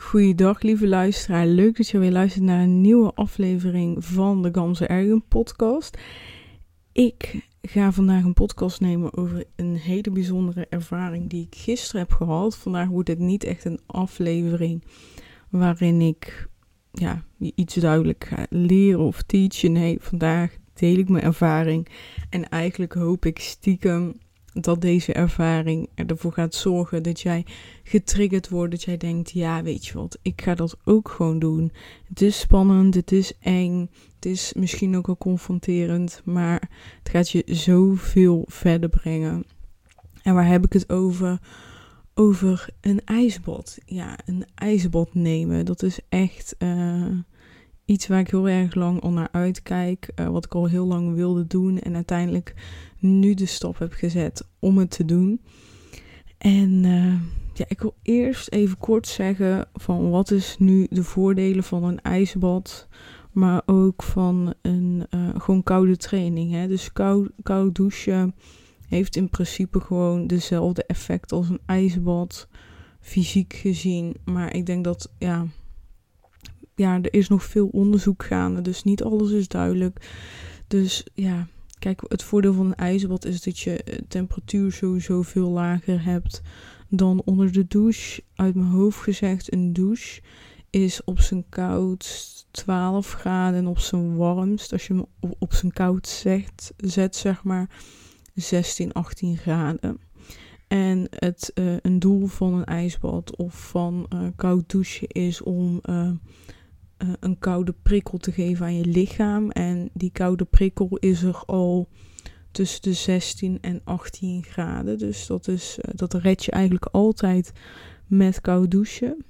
Goeiedag, lieve luisteraar. Leuk dat je weer luistert naar een nieuwe aflevering van de Gamse Ergen podcast. Ik ga vandaag een podcast nemen over een hele bijzondere ervaring die ik gisteren heb gehad. Vandaag wordt het niet echt een aflevering waarin ik ja, iets duidelijk ga leren of teachen. Nee, vandaag deel ik mijn ervaring. En eigenlijk hoop ik stiekem dat deze ervaring ervoor gaat zorgen dat jij getriggerd wordt. Dat jij denkt, ja weet je wat, ik ga dat ook gewoon doen. Het is spannend, het is eng, het is misschien ook wel confronterend. Maar het gaat je zoveel verder brengen. En waar heb ik het over? Over een ijsbad. Ja, een ijsbad nemen. Dat is echt... Uh, iets waar ik heel erg lang al naar uitkijk. Uh, wat ik al heel lang wilde doen. En uiteindelijk nu de stap heb gezet om het te doen. En uh, ja, ik wil eerst even kort zeggen van wat is nu de voordelen van een ijsbad. Maar ook van een uh, gewoon koude training. Hè? Dus koud, koud douchen heeft in principe gewoon dezelfde effect als een ijsbad. Fysiek gezien. Maar ik denk dat ja, ja, er is nog veel onderzoek gaande, dus niet alles is duidelijk. Dus ja, kijk, het voordeel van een ijsbad is dat je eh, temperatuur sowieso veel lager hebt dan onder de douche. Uit mijn hoofd gezegd, een douche is op zijn koud 12 graden en op zijn warmst, als je hem op zijn koud zet, zet zeg maar 16, 18 graden. En het, uh, een doel van een ijsbad of van uh, koud douchen is om uh, een koude prikkel te geven aan je lichaam. En die koude prikkel is er al tussen de 16 en 18 graden. Dus dat, is, uh, dat red je eigenlijk altijd met koud douchen.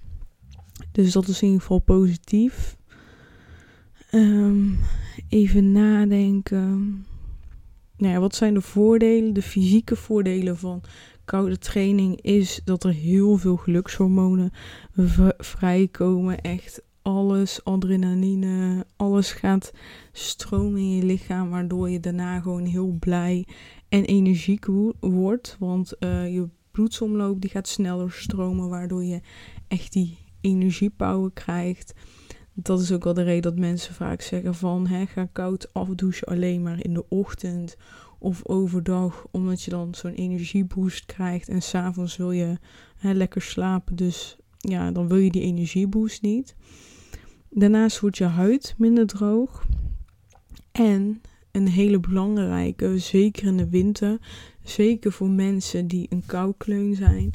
Dus dat is in ieder geval positief. Um, even nadenken. Nou ja, wat zijn de voordelen? De fysieke voordelen van koude training is dat er heel veel gelukshormonen vrijkomen. Echt alles, adrenaline, alles gaat stromen in je lichaam, waardoor je daarna gewoon heel blij en energiek wordt. Want uh, je bloedsomloop die gaat sneller stromen, waardoor je echt die energiepower krijgt. Dat is ook wel de reden dat mensen vaak zeggen van hè, ga koud afdouchen alleen maar in de ochtend of overdag, omdat je dan zo'n energieboost krijgt en s'avonds wil je hè, lekker slapen. Dus ja, dan wil je die energieboost niet. Daarnaast wordt je huid minder droog. En een hele belangrijke, zeker in de winter, zeker voor mensen die een koukleun zijn,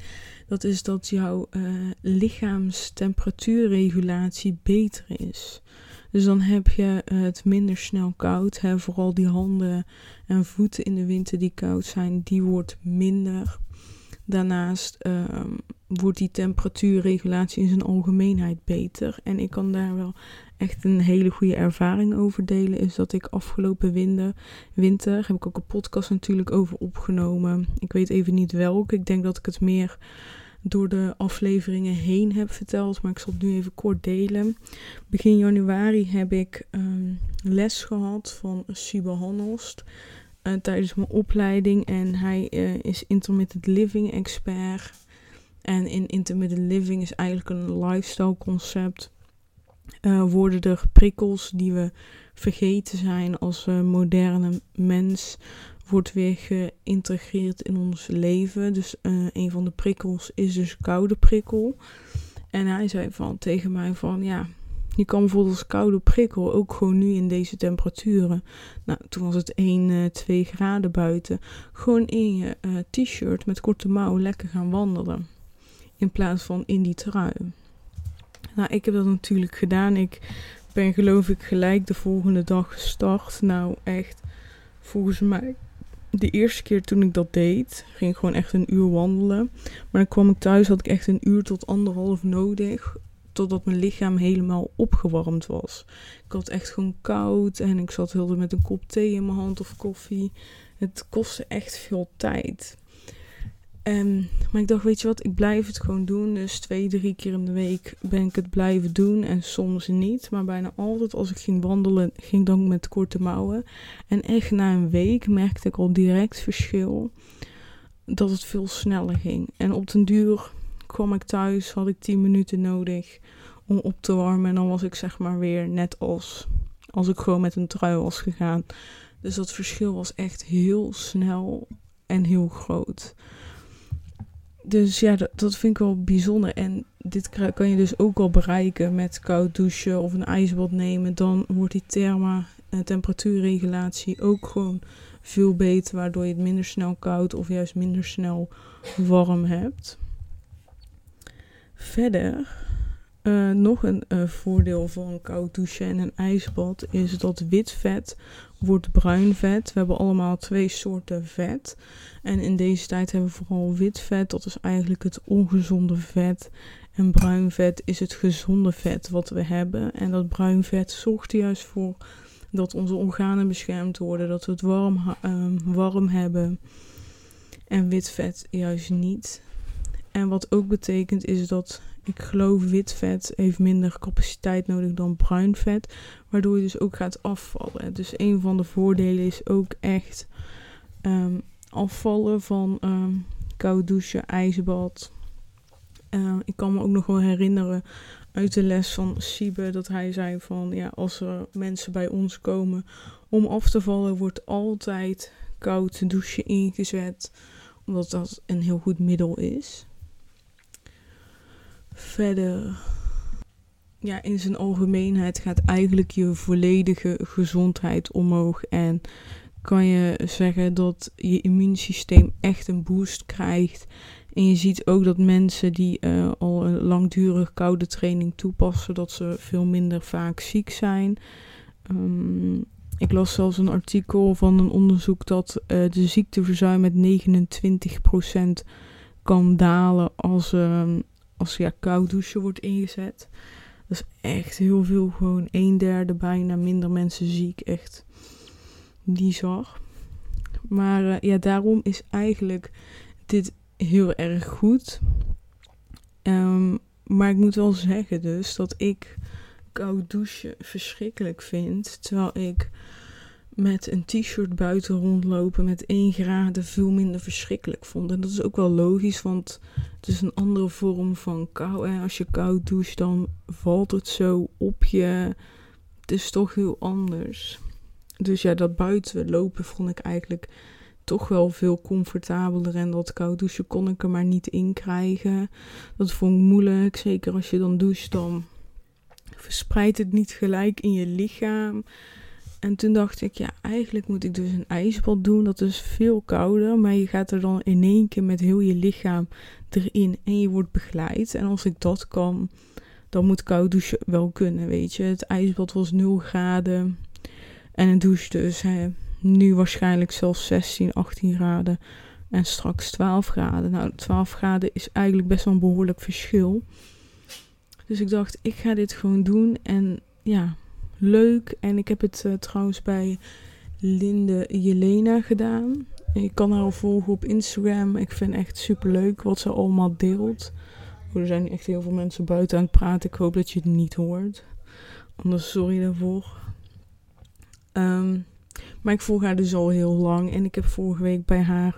dat is dat jouw uh, lichaamstemperatuurregulatie beter is. Dus dan heb je het minder snel koud. Hè? Vooral die handen en voeten in de winter die koud zijn, die wordt minder. Daarnaast um, wordt die temperatuurregulatie in zijn algemeenheid beter. En ik kan daar wel echt een hele goede ervaring over delen. Is dat ik afgelopen winter, winter heb ik ook een podcast natuurlijk over opgenomen. Ik weet even niet welke. Ik denk dat ik het meer door de afleveringen heen heb verteld. Maar ik zal het nu even kort delen. Begin januari heb ik um, les gehad van Siba Hannost. Uh, tijdens mijn opleiding. En hij uh, is intermittent living expert. En in intermittent living is eigenlijk een lifestyle concept. Uh, worden er prikkels die we vergeten zijn als moderne mens, wordt weer geïntegreerd in ons leven. Dus een van de prikkels is dus koude prikkel. En hij zei van tegen mij van ja, je kan bijvoorbeeld als koude prikkel ook gewoon nu in deze temperaturen. Nou, toen was het 1, uh, 2 graden buiten. Gewoon in je uh, t-shirt met korte mouwen lekker gaan wandelen. In plaats van in die trui. Nou, ik heb dat natuurlijk gedaan. Ik ben geloof ik gelijk de volgende dag gestart. Nou, echt, volgens mij de eerste keer toen ik dat deed, ging ik gewoon echt een uur wandelen. Maar dan kwam ik thuis, had ik echt een uur tot anderhalf nodig totdat mijn lichaam helemaal opgewarmd was. Ik had echt gewoon koud en ik zat heel met een kop thee in mijn hand of koffie. Het kostte echt veel tijd. Um, maar ik dacht, weet je wat, ik blijf het gewoon doen. Dus twee, drie keer in de week ben ik het blijven doen. En soms niet. Maar bijna altijd als ik ging wandelen, ging dan met korte mouwen. En echt na een week merkte ik al direct verschil. Dat het veel sneller ging. En op den duur kwam ik thuis, had ik 10 minuten nodig om op te warmen. En dan was ik zeg maar weer net als als ik gewoon met een trui was gegaan. Dus dat verschil was echt heel snel en heel groot. Dus ja, dat, dat vind ik wel bijzonder. En dit kan je dus ook al bereiken met koud douchen of een ijsbad nemen. Dan wordt die therma en temperatuurregulatie ook gewoon veel beter. Waardoor je het minder snel koud of juist minder snel warm hebt. Verder uh, nog een uh, voordeel van koud douchen en een ijsbad is dat wit vet wordt bruin vet. We hebben allemaal twee soorten vet. En in deze tijd hebben we vooral wit vet, dat is eigenlijk het ongezonde vet. En bruin vet is het gezonde vet wat we hebben. En dat bruin vet zorgt er juist voor dat onze organen beschermd worden, dat we het warm, uh, warm hebben. En wit vet juist niet. En wat ook betekent is dat ik geloof wit vet heeft minder capaciteit nodig dan bruin vet, waardoor je dus ook gaat afvallen. Dus een van de voordelen is ook echt um, afvallen van um, koud douchen, ijsbad. Uh, ik kan me ook nog wel herinneren uit de les van Siebe dat hij zei van ja, als er mensen bij ons komen om af te vallen, wordt altijd koud douchen ingezet, omdat dat een heel goed middel is. Verder, ja, in zijn algemeenheid gaat eigenlijk je volledige gezondheid omhoog. En kan je zeggen dat je immuunsysteem echt een boost krijgt. En je ziet ook dat mensen die uh, al een langdurig koude training toepassen, dat ze veel minder vaak ziek zijn. Um, ik las zelfs een artikel van een onderzoek dat uh, de ziekteverzuim met 29% kan dalen als, uh, als ja, koud douchen wordt ingezet. Dat is echt heel veel. Gewoon een derde bijna minder mensen ziek. Echt bizar. Maar uh, ja, daarom is eigenlijk dit heel erg goed. Um, maar ik moet wel zeggen dus dat ik koud douchen verschrikkelijk vind. Terwijl ik met een t-shirt buiten rondlopen met 1 graden veel minder verschrikkelijk vond. En dat is ook wel logisch, want het is een andere vorm van kou. En als je koud doucht, dan valt het zo op je. Het is toch heel anders. Dus ja, dat buiten lopen vond ik eigenlijk toch wel veel comfortabeler. En dat koud douchen kon ik er maar niet in krijgen. Dat vond ik moeilijk. Zeker als je dan doucht, dan verspreidt het niet gelijk in je lichaam. En toen dacht ik, ja, eigenlijk moet ik dus een ijsbad doen. Dat is veel kouder, maar je gaat er dan in één keer met heel je lichaam erin en je wordt begeleid. En als ik dat kan, dan moet koud douchen wel kunnen, weet je. Het ijsbad was 0 graden en een douche dus nu waarschijnlijk zelfs 16, 18 graden en straks 12 graden. Nou, 12 graden is eigenlijk best wel een behoorlijk verschil. Dus ik dacht, ik ga dit gewoon doen en ja, leuk. En ik heb het uh, trouwens bij Linde Jelena gedaan. Je kan haar volgen op Instagram. Ik vind echt super leuk wat ze allemaal deelt. Oh, er zijn echt heel veel mensen buiten aan het praten. Ik hoop dat je het niet hoort. Anders sorry daarvoor. Um, maar ik volg haar dus al heel lang. En ik heb vorige week bij haar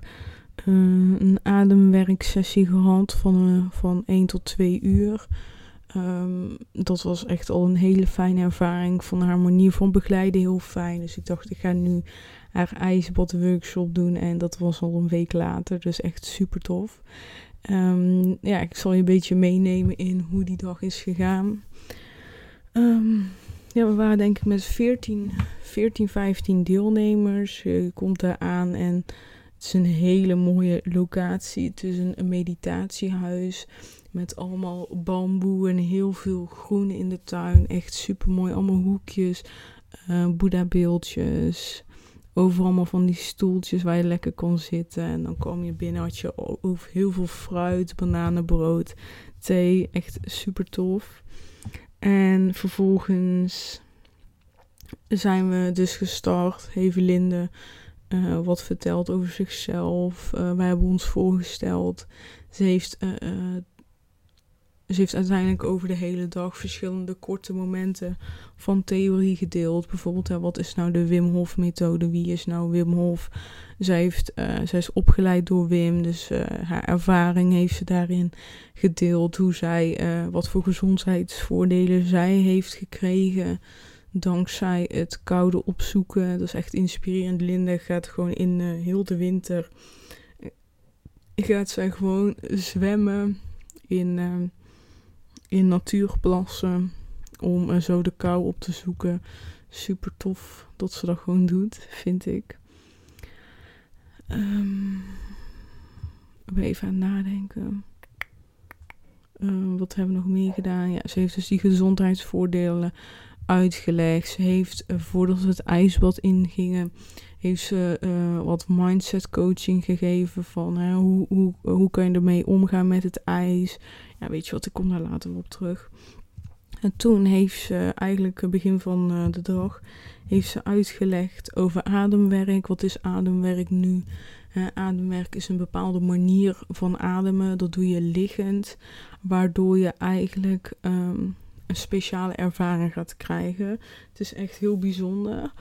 uh, een ademwerksessie gehad van, uh, van 1 tot 2 uur. Um, dat was echt al een hele fijne ervaring. Van haar manier van begeleiden heel fijn. Dus ik dacht, ik ga nu haar ijsbad workshop doen. En dat was al een week later. Dus echt super tof. Um, ja, ik zal je een beetje meenemen in hoe die dag is gegaan. Um, ja, we waren denk ik met 14, 14 15 deelnemers. Je komt daar aan en het is een hele mooie locatie. Het is een, meditatiehuis. Met allemaal bamboe en heel veel groen in de tuin. Echt super mooi. Allemaal hoekjes, uh, Boeddha-beeldjes. Overal allemaal van die stoeltjes waar je lekker kon zitten. En dan kwam je binnen, had je heel veel fruit, bananenbrood, thee. Echt super tof. En vervolgens zijn we dus gestart. Hevelinde uh, wat verteld over zichzelf. Uh, wij hebben ons voorgesteld. Ze heeft uh, ze heeft uiteindelijk over de hele dag verschillende korte momenten van theorie gedeeld. Bijvoorbeeld, wat is nou de Wim Hof methode? Wie is nou Wim Hof? Zij, heeft, zij is opgeleid door Wim, dus haar ervaring heeft ze daarin gedeeld. Hoe zij, wat voor gezondheidsvoordelen zij heeft gekregen dankzij het koude opzoeken. Dat is echt inspirerend. Linda gaat gewoon in heel de winter, gaat zij gewoon zwemmen in in natuurplassen om zo de kou op te zoeken. Super tof dat ze dat gewoon doet, vind ik. Um, even aan nadenken. Uh, wat hebben we nog meer gedaan? Ja, ze heeft dus die gezondheidsvoordelen uitgelegd. Ze heeft, uh, voordat we het ijsbad ingingen, heeft ze uh, wat mindset coaching gegeven van hoe, hoe, hoe kan je ermee omgaan met het ijs. Ja, weet je wat, ik kom daar later op terug. En toen heeft ze eigenlijk begin van de dag heeft ze uitgelegd over ademwerk. Wat is ademwerk nu? Ademwerk is een bepaalde manier van ademen. Dat doe je liggend, waardoor je eigenlijk um, een speciale ervaring gaat krijgen. Het is echt heel bijzonder.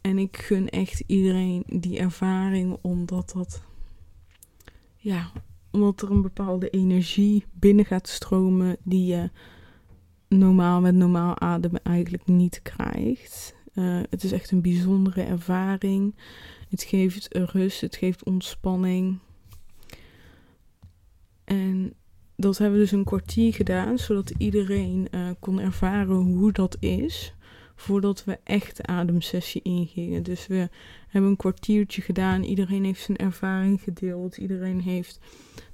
En ik gun echt iedereen die ervaring, omdat dat ja, omdat er een bepaalde energie binnen gaat stromen die je normaal met normaal ademen eigenlijk niet krijgt. Uh, het is echt een bijzondere ervaring. Het geeft rust, het geeft ontspanning. En dat hebben we dus een kwartier gedaan, zodat iedereen uh, kon ervaren hoe dat is voordat we echt de ademsessie ingingen. Dus we hebben een kwartiertje gedaan. Iedereen heeft zijn ervaring gedeeld. Iedereen heeft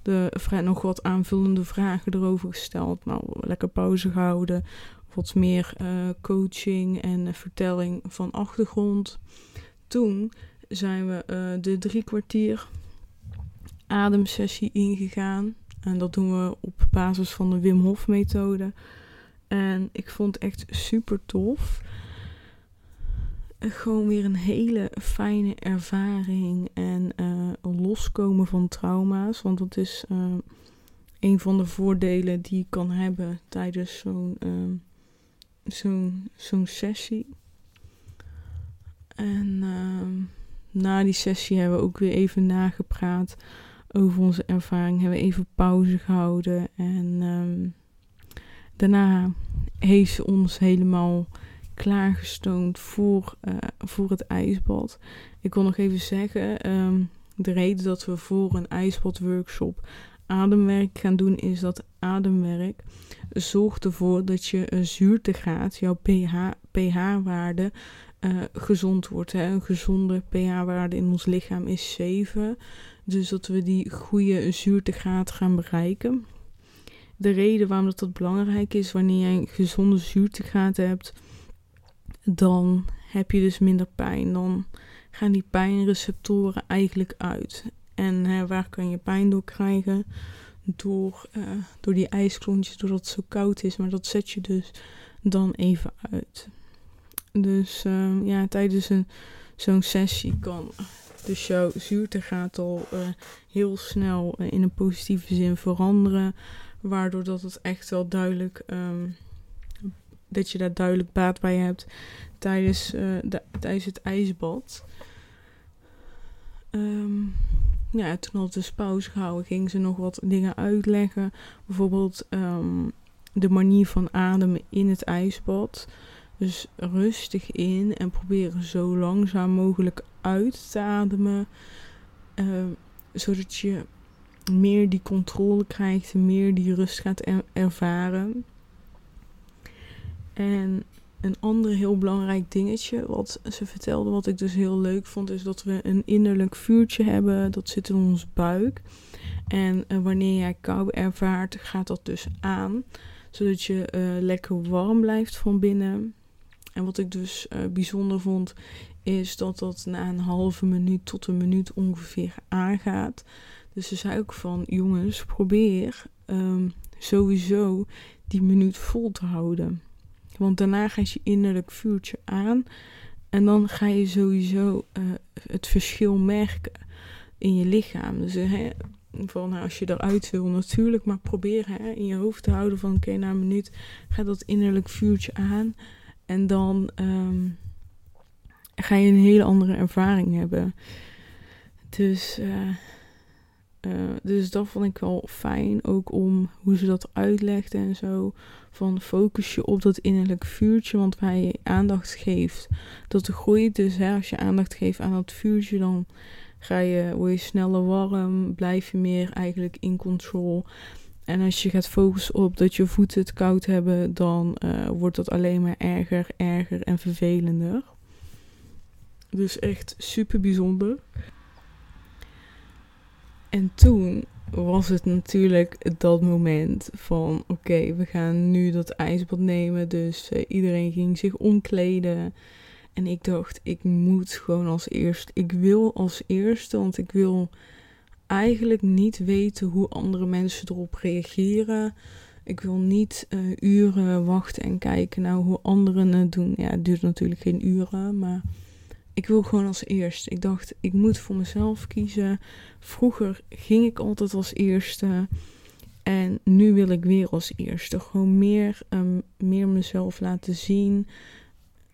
de, nog wat aanvullende vragen erover gesteld. Nou, lekker pauze gehouden. Wat meer uh, coaching en vertelling van achtergrond. Toen zijn we uh, de drie kwartier ademsessie ingegaan. En dat doen we op basis van de Wim Hof methode. En ik vond het echt super tof. Gewoon weer een hele fijne ervaring. En uh, loskomen van trauma's. Want dat is uh, een van de voordelen die je kan hebben tijdens zo'n uh, zo'n zo'n sessie. En na die sessie hebben we ook weer even nagepraat over onze ervaring. Hebben we even pauze gehouden. En um, daarna heeft ze ons helemaal klaargestoomd voor, uh, voor het ijsbad. Ik wil nog even zeggen, um, de reden dat we voor een ijsbadworkshop ademwerk gaan doen, is dat ademwerk zorgt ervoor dat je zuurtegraad, jouw pH, pH-waarde, uh, gezond wordt. Hè? Een gezonde pH-waarde in ons lichaam is 7. Dus dat we die goede zuurtegraad gaan bereiken. De reden waarom dat, dat belangrijk is, wanneer jij een gezonde zuurtegraad hebt, dan heb je dus minder pijn. Dan gaan die pijnreceptoren eigenlijk uit. En hè, waar kan je pijn door krijgen? Door, uh, door die ijsklontjes, doordat het zo koud is. Maar dat zet je dus dan even uit. Dus uh, ja, tijdens zo'n sessie kan dus jouw zuurtegraad al uh, heel snel in een positieve zin veranderen. Waardoor dat het echt wel duidelijk um, dat je daar duidelijk baat bij hebt tijdens, uh, de, tijdens het ijsbad. Um, ja, toen had dus pauze gehouden, ging ze nog wat dingen uitleggen. Bijvoorbeeld um, de manier van ademen in het ijsbad. Dus rustig in en proberen zo langzaam mogelijk uit te ademen. Uh, zodat je meer die controle krijgt, meer die rust gaat er ervaren. En een ander heel belangrijk dingetje wat ze vertelde, wat ik dus heel leuk vond, is dat we een innerlijk vuurtje hebben. Dat zit in ons buik. En uh, wanneer jij kou ervaart, gaat dat dus aan. Zodat je uh, lekker warm blijft van binnen. En wat ik dus uh, bijzonder vond, is dat dat na een halve minuut tot een minuut ongeveer aangaat. Dus ze zei ook van, jongens, probeer um, sowieso die minuut vol te houden. Want daarna gaat je innerlijk vuurtje aan. En dan ga je sowieso uh, het verschil merken in je lichaam. Dus uh, van nou, als je eruit wil natuurlijk, maar probeer hè, in je hoofd te houden van oké, na een minuut gaat dat innerlijk vuurtje aan en dan ehm, ga je een hele andere ervaring hebben. Dus, uh, uh, dus dat vond ik wel fijn, ook om hoe ze dat uitlegde en zo. Van focus je op dat innerlijk vuurtje, want waar je aandacht geeft, dat groeit. Dus hè, als je aandacht geeft aan dat vuurtje, dan ga je, word je sneller warm, blijf je meer eigenlijk in control. En als je gaat focussen op dat je voeten het koud hebben, dan uh, wordt dat alleen maar erger, erger en vervelender. Dus echt super bijzonder. En toen was het natuurlijk dat moment van: oké, we gaan nu dat ijsbad nemen. Dus uh, iedereen ging zich omkleden. En ik dacht, ik moet gewoon als eerste. Ik wil als eerste, want ik wil eigenlijk niet weten hoe andere mensen erop reageren. Ik wil niet uh, uren wachten en kijken naar hoe anderen het doen. Ja, het duurt natuurlijk geen uren, maar ik wil gewoon als eerste. Ik dacht, ik moet voor mezelf kiezen. Vroeger ging ik altijd als eerste. En nu wil ik weer als eerste. Gewoon meer, um, meer mezelf laten zien.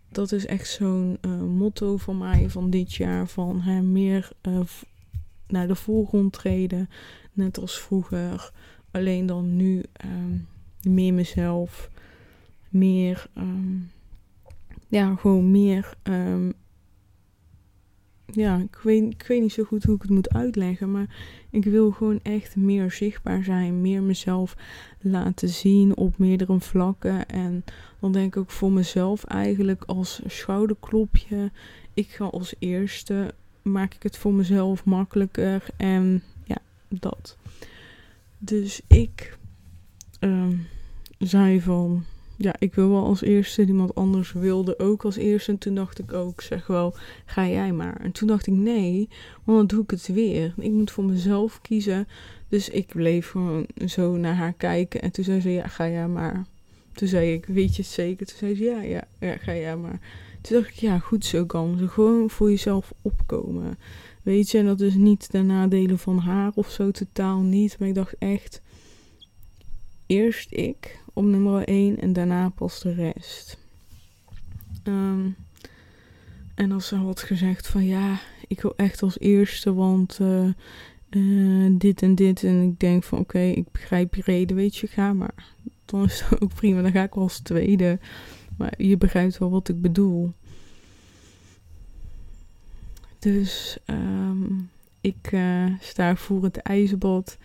Dat is echt zo'n uh, motto van mij van dit jaar. Van hè, meer uh, naar de voorgrond treden. Net als vroeger. Alleen dan nu um, meer mezelf. Meer, um, ja, gewoon meer ja, ik weet, ik weet niet zo goed hoe ik het moet uitleggen. Maar ik wil gewoon echt meer zichtbaar zijn. Meer mezelf laten zien op meerdere vlakken. En dan denk ik ook voor mezelf eigenlijk als schouderklopje. Ik ga als eerste. Maak ik het voor mezelf makkelijker. En ja, dat. Dus ik um, zei van ja, ik wil wel als eerste. Iemand anders wilde ook als eerste. En toen dacht ik ook, zeg wel, ga jij maar. En toen dacht ik, nee, want dan doe ik het weer. Ik moet voor mezelf kiezen. Dus ik bleef gewoon zo naar haar kijken. En toen zei ze, ja, ga jij maar. Toen zei ik, weet je het zeker? Toen zei ze, ja, ja, ga jij maar. Toen dacht ik, ja, goed zo kan. Gewoon voor jezelf opkomen. Weet je, en dat is niet de nadelen van haar of zo, totaal niet. Maar ik dacht echt, eerst ik op nummer 1 en daarna pas de rest. Um, en als ze had gezegd van ja, ik wil echt als eerste, want uh, uh, dit en dit. En ik denk van oké, ik begrijp je reden, weet je, ga maar. Dan is het ook prima, dan ga ik wel als tweede. Maar je begrijpt wel wat ik bedoel. Dus um, ik uh, sta voor het ijzerbad.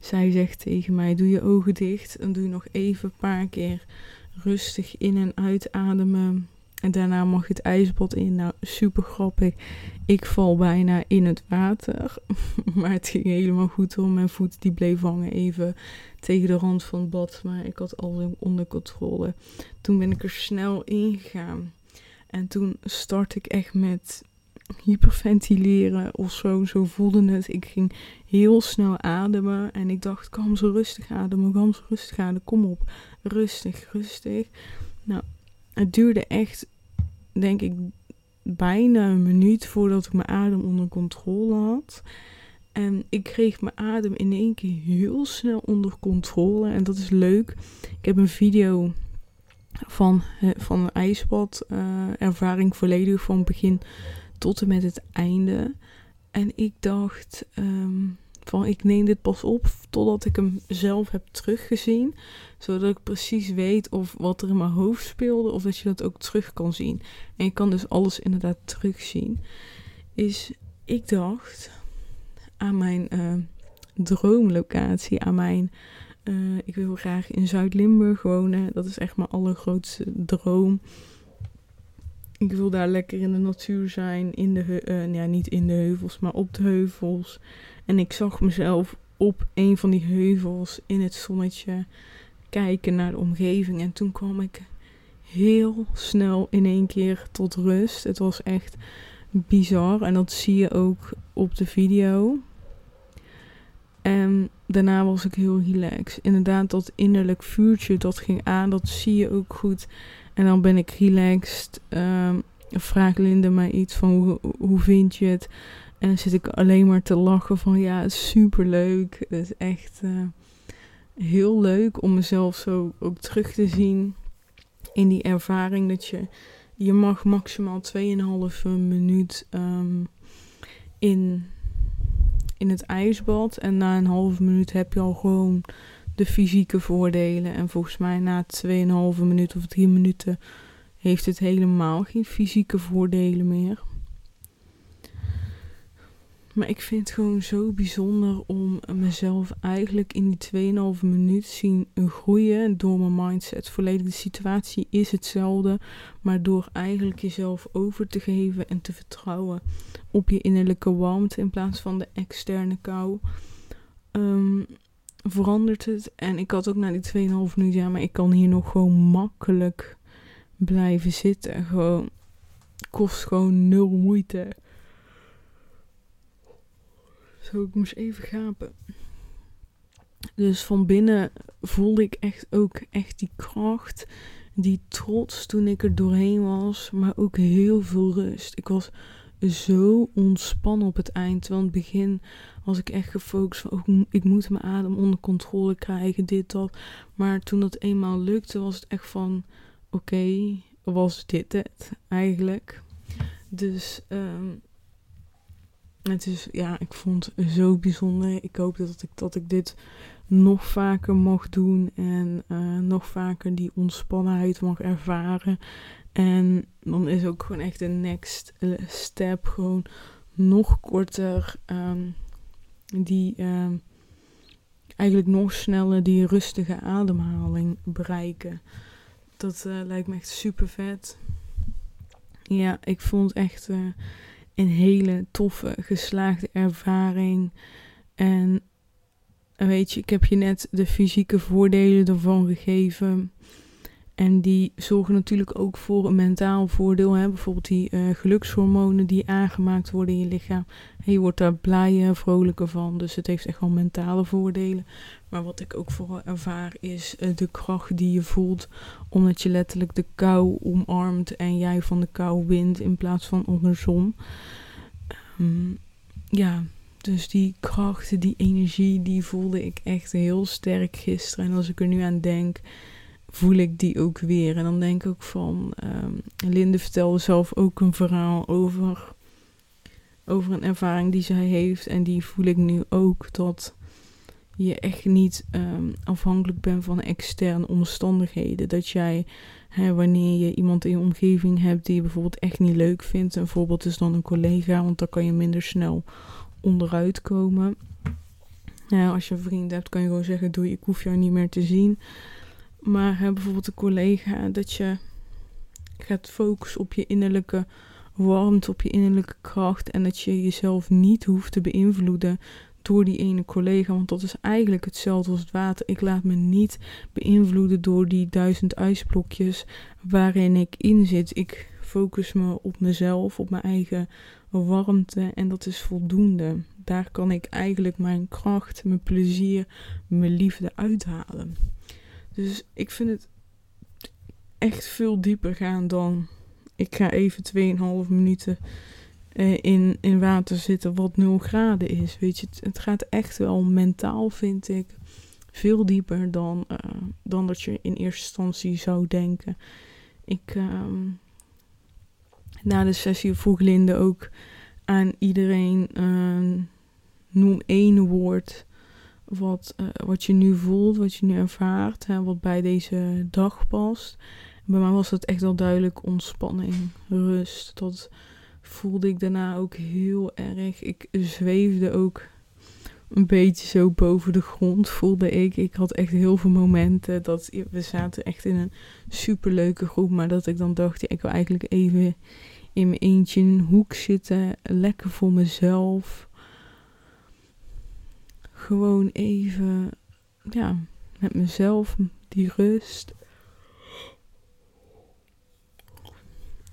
Zij zegt tegen mij: Doe je ogen dicht en doe nog even een paar keer rustig in- en uitademen. En daarna mag het ijsbad in. Nou, super grappig. Ik val bijna in het water. maar het ging helemaal goed hoor. Mijn voet die bleef hangen even tegen de rand van het bad. Maar ik had alles onder controle. Toen ben ik er snel ingegaan. En toen start ik echt met hyperventileren of zo. Zo voelde het. Ik ging heel snel ademen. En ik dacht, kom zo rustig ademen, kom zo rustig ademen. Kom op, rustig, rustig. Nou, het duurde echt, denk ik, bijna een minuut voordat ik mijn adem onder controle had. En ik kreeg mijn adem in één keer heel snel onder controle. En dat is leuk. Ik heb een video van, van een ijsbad uh, ervaring volledig van begin tot en met het einde. En ik dacht um, van ik neem dit pas op totdat ik hem zelf heb teruggezien. Zodat ik precies weet of wat er in mijn hoofd speelde of dat je dat ook terug kan zien. En je kan dus alles inderdaad terugzien. Is ik dacht aan mijn uh, droomlocatie, aan mijn... Uh, ik wil graag in Zuid-Limburg wonen. Dat is echt mijn allergrootste droom. Ik wil daar lekker in de natuur zijn. In de, uh, ja, niet in de heuvels, maar op de heuvels. En ik zag mezelf op een van die heuvels in het zonnetje kijken naar de omgeving. En toen kwam ik heel snel in één keer tot rust. Het was echt bizar. En dat zie je ook op de video. En daarna was ik heel relaxed. Inderdaad, dat innerlijk vuurtje dat ging aan, dat zie je ook goed. En dan ben ik relaxed. Um, vraagt Linde mij iets van hoe, hoe vind je het? En dan zit ik alleen maar te lachen van ja, super leuk. Het is echt uh, heel leuk om mezelf zo ook terug te zien in die ervaring dat je, je mag maximaal 2,5 minuut um, in, in het ijsbad. En na een halve minuut heb je al gewoon de fysieke voordelen. En volgens mij na 2,5 minuut of 3 minuten heeft het helemaal geen fysieke voordelen meer. Maar ik vind het gewoon zo bijzonder om mezelf eigenlijk in die 2,5 minuut zien groeien door mijn mindset. Volledig de situatie is hetzelfde, maar door eigenlijk jezelf over te geven en te vertrouwen op je innerlijke warmte in plaats van de externe kou, um, verandert het. En ik had ook na die 2,5 minuut, ja, maar ik kan hier nog gewoon makkelijk blijven zitten. Gewoon, kost gewoon nul moeite. Zo, ik moest even gapen. Dus van binnen voelde ik echt ook echt die kracht, die trots toen ik er doorheen was, maar ook heel veel rust. Ik was zo ontspannen op het eind. Terwijl in het begin was ik echt gefocust van, oh, ik moet mijn adem onder controle krijgen, dit, dat. Maar toen dat eenmaal lukte, was het echt van, oké, was dit het eigenlijk? Dus um, het is, ja, ik vond het zo bijzonder. Ik hoop dat ik, dat ik dit nog vaker mag doen en uh, nog vaker die ontspannenheid mag ervaren. En dan is ook gewoon echt de next eh, step gewoon nog korter. Um, die um, eigenlijk nog sneller die rustige ademhaling bereiken. Dat uh, lijkt me echt super vet. Ja, ik vond echt uh, een hele toffe, geslaagde ervaring. En weet je, ik heb je net de fysieke voordelen ervan gegeven. En die zorgen natuurlijk ook voor een mentaal voordeel. Hè? Bijvoorbeeld die uh, gelukshormonen die aangemaakt worden in je lichaam. je wordt daar blij en vrolijker van. Dus het heeft echt wel mentale voordelen. Maar wat ik ook vooral ervaar is uh, de kracht die je voelt. Omdat je letterlijk de kou omarmt en jij van de kou wint in plaats van andersom. Um, ja, dus die kracht, die energie, die voelde ik echt heel sterk gisteren. En als ik er nu aan denk voel ik die ook weer. En dan denk ik ook van, um, Linde vertelde zelf ook een verhaal over, over een ervaring die zij heeft. En die voel ik nu ook, dat je echt niet um, afhankelijk bent van externe omstandigheden. Dat jij, hè, wanneer je iemand in je omgeving hebt die je bijvoorbeeld echt niet leuk vindt. Een voorbeeld is dan een collega, want dan kan je minder snel onderuit komen. Als je een vriend hebt, kan je gewoon zeggen: Doe, ik hoef jou niet meer te zien. Maar hè, bijvoorbeeld een collega, dat je gaat focussen op je innerlijke warmte, op je innerlijke kracht. En dat je jezelf niet hoeft te beïnvloeden door die ene collega. Want dat is eigenlijk hetzelfde als het water. Ik laat me niet beïnvloeden door die duizend ijsblokjes waarin ik in zit. Ik focus me op mezelf, op mijn eigen warmte. En dat is voldoende. Daar kan ik eigenlijk mijn kracht, mijn plezier, mijn liefde uithalen. Dus ik vind het echt veel dieper gaan dan ik ga even 2,5 minuten uh, in, in water zitten wat 0 graden is. Weet je, het, gaat echt wel mentaal, vind ik, veel dieper dan, uh, dan dat je in eerste instantie zou denken. Ik, uh, na de sessie vroeg Linde ook aan iedereen: ehm, noem één woord wat, uh, wat je nu voelt, wat je nu ervaart, hè, wat bij deze dag past. Bij mij was het echt wel duidelijk ontspanning, rust. Dat voelde ik daarna ook heel erg. Ik zweefde ook een beetje zo boven de grond, voelde ik. Ik had echt heel veel momenten dat we zaten echt in een superleuke groep, maar dat ik dan dacht, ik wil eigenlijk even in mijn eentje in een hoek zitten, lekker voor mezelf gewoon even, ja, met mezelf, die rust.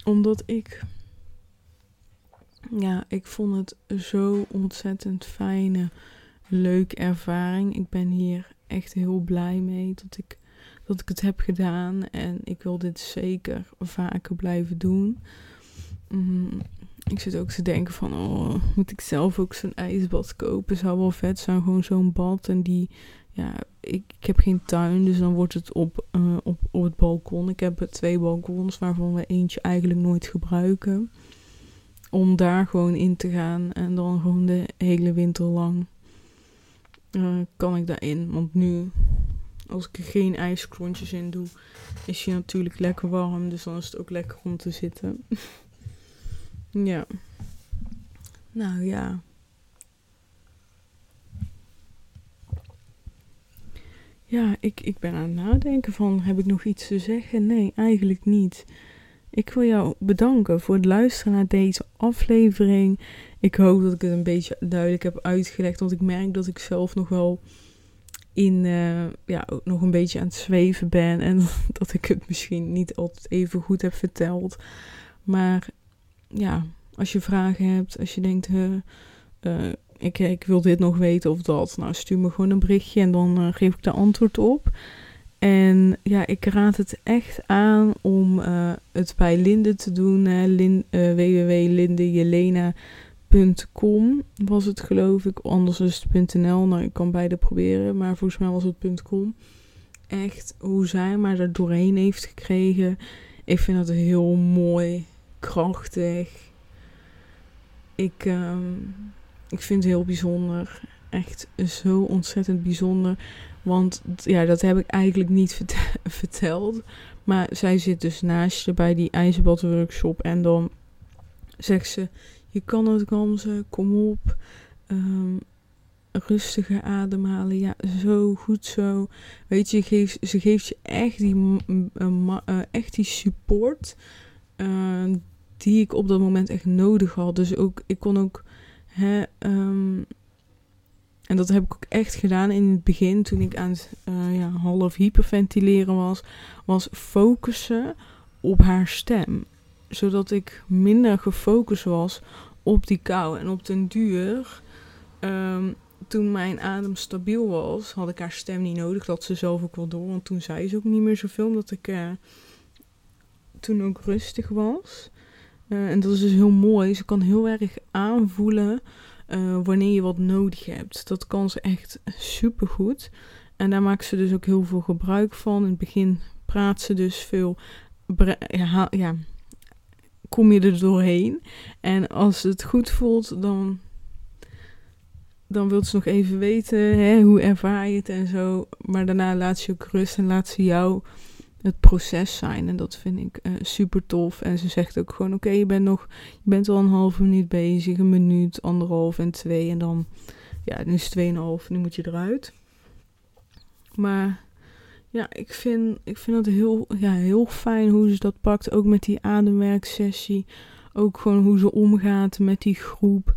Omdat ik, ja, ik vond het zo ontzettend fijne, leuke ervaring. Ik ben hier echt heel blij mee dat ik, dat ik het heb gedaan. En ik wil dit zeker vaker blijven doen. Mm, ik zit ook te denken van, oh, moet ik zelf ook zo'n ijsbad kopen? Zou wel vet zijn, gewoon zo'n bad. En die, ja, ik, heb geen tuin, dus dan wordt het op, uh, op, op het balkon. Ik heb twee balkons, waarvan we eentje eigenlijk nooit gebruiken. Om daar gewoon in te gaan en dan gewoon de hele winter lang uh, kan ik daarin. Want nu, als ik er geen ijsklontjes in doe, is hij natuurlijk lekker warm. Dus dan is het ook lekker om te zitten. ja. Nou ja. Ja, ik, ik ben aan het nadenken van, heb ik nog iets te zeggen? Nee, eigenlijk niet. Ik wil jou bedanken voor het luisteren naar deze aflevering. Ik hoop dat ik het een beetje duidelijk heb uitgelegd, want ik merk dat ik zelf nog wel in, uh, ja, nog een beetje aan het zweven ben en dat ik het misschien niet altijd even goed heb verteld. Maar ja, als je vragen hebt, als je denkt, uh, ik, ik wil dit nog weten of dat, nou stuur me gewoon een berichtje en dan geef ik daar antwoord op. En ja, ik raad het echt aan om uh, het bij Linde te doen. Hè. Lin, was het geloof ik. Anders is het .nl. Nou, ik kan beide proberen. Maar volgens mij was het .com. Echt hoe zij maar er doorheen heeft gekregen. Ik vind dat heel mooi. Krachtig. Ik, um, ik vind het heel bijzonder. Echt zo ontzettend bijzonder. Want ja, dat heb ik eigenlijk niet verteld. Maar zij zit dus naast je bij die ijzerbadworkshop. En dan zegt ze: Je kan het, Gamze, kom op. Um, rustiger ademhalen. Ja, zo goed zo. Weet je, geeft, ze geeft je echt die, uh, echt die support. Uh, die ik op dat moment echt nodig had. Dus ook, ik kon ook. Hè, um, en dat heb ik ook echt gedaan in het begin, toen ik aan het uh, ja, half hyperventileren was, was focussen op haar stem. Zodat ik minder gefocust was op die kou. En op den duur, um, toen mijn adem stabiel was, had ik haar stem niet nodig. Dat ze zelf ook wel door, want toen zei ze ook niet meer zoveel, omdat ik uh, toen ook rustig was. Uh, en dat is dus heel mooi. Ze kan heel erg aanvoelen uh, wanneer je wat nodig hebt. Dat kan ze echt super goed. En daar maakt ze dus ook heel veel gebruik van. In het begin praat ze dus veel. Ja, ja, kom je er doorheen. En als het goed voelt, dan, dan wil ze nog even weten hè, hoe ervaar je het en zo. Maar daarna laat ze ook rust en laat ze jou het proces zijn. En dat vind ik uh, super tof. En ze zegt ook gewoon: Oké, je bent nog, je bent al een halve minuut bezig, een minuut, anderhalf en twee. En dan, ja, nu is het tweeënhalf, nu moet je eruit. Maar ja, ik vind, ik vind het heel, ja, heel fijn hoe ze dat pakt. Ook met die ademwerksessie. Ook gewoon hoe ze omgaat met die groep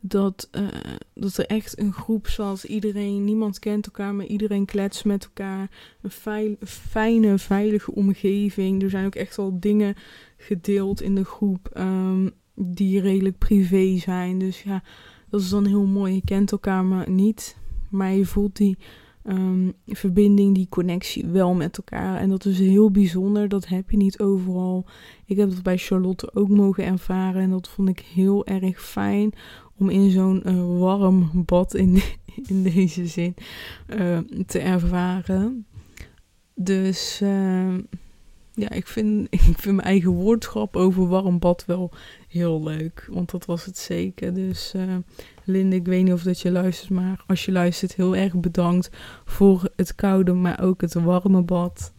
dat, uh, dat er echt een groep zoals iedereen, niemand kent elkaar, maar iedereen kletst met elkaar. Een fijne, veilige omgeving. Er zijn ook echt wel dingen gedeeld in de groep um, die redelijk privé zijn. Dus ja, dat is dan heel mooi. Je kent elkaar maar niet, maar je voelt die um, verbinding, die connectie wel met elkaar. En dat is heel bijzonder. Dat heb je niet overal. Ik heb dat bij Charlotte ook mogen ervaren. En dat vond ik heel erg fijn om in zo'n uh, warm bad in, in deze zin uh, te ervaren. Dus uh, ja, ik vind, ik vind mijn eigen woordschap over warm bad wel heel leuk. Want dat was het zeker. Dus Linde, ik weet niet of dat je luistert, maar als je luistert, heel erg bedankt voor het koude, maar ook het warme bad.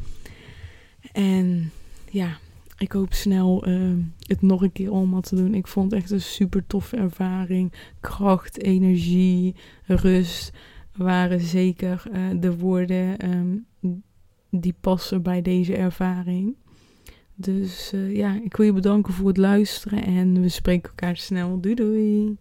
En ja, ik hoop snel uh, het nog een keer allemaal te doen. Ik vond het echt een super toffe ervaring. Kracht, energie, rust waren zeker uh, de woorden um, die passen bij deze ervaring. Dus uh, ja, ik wil je bedanken voor het luisteren en we spreken elkaar snel. Doei doei!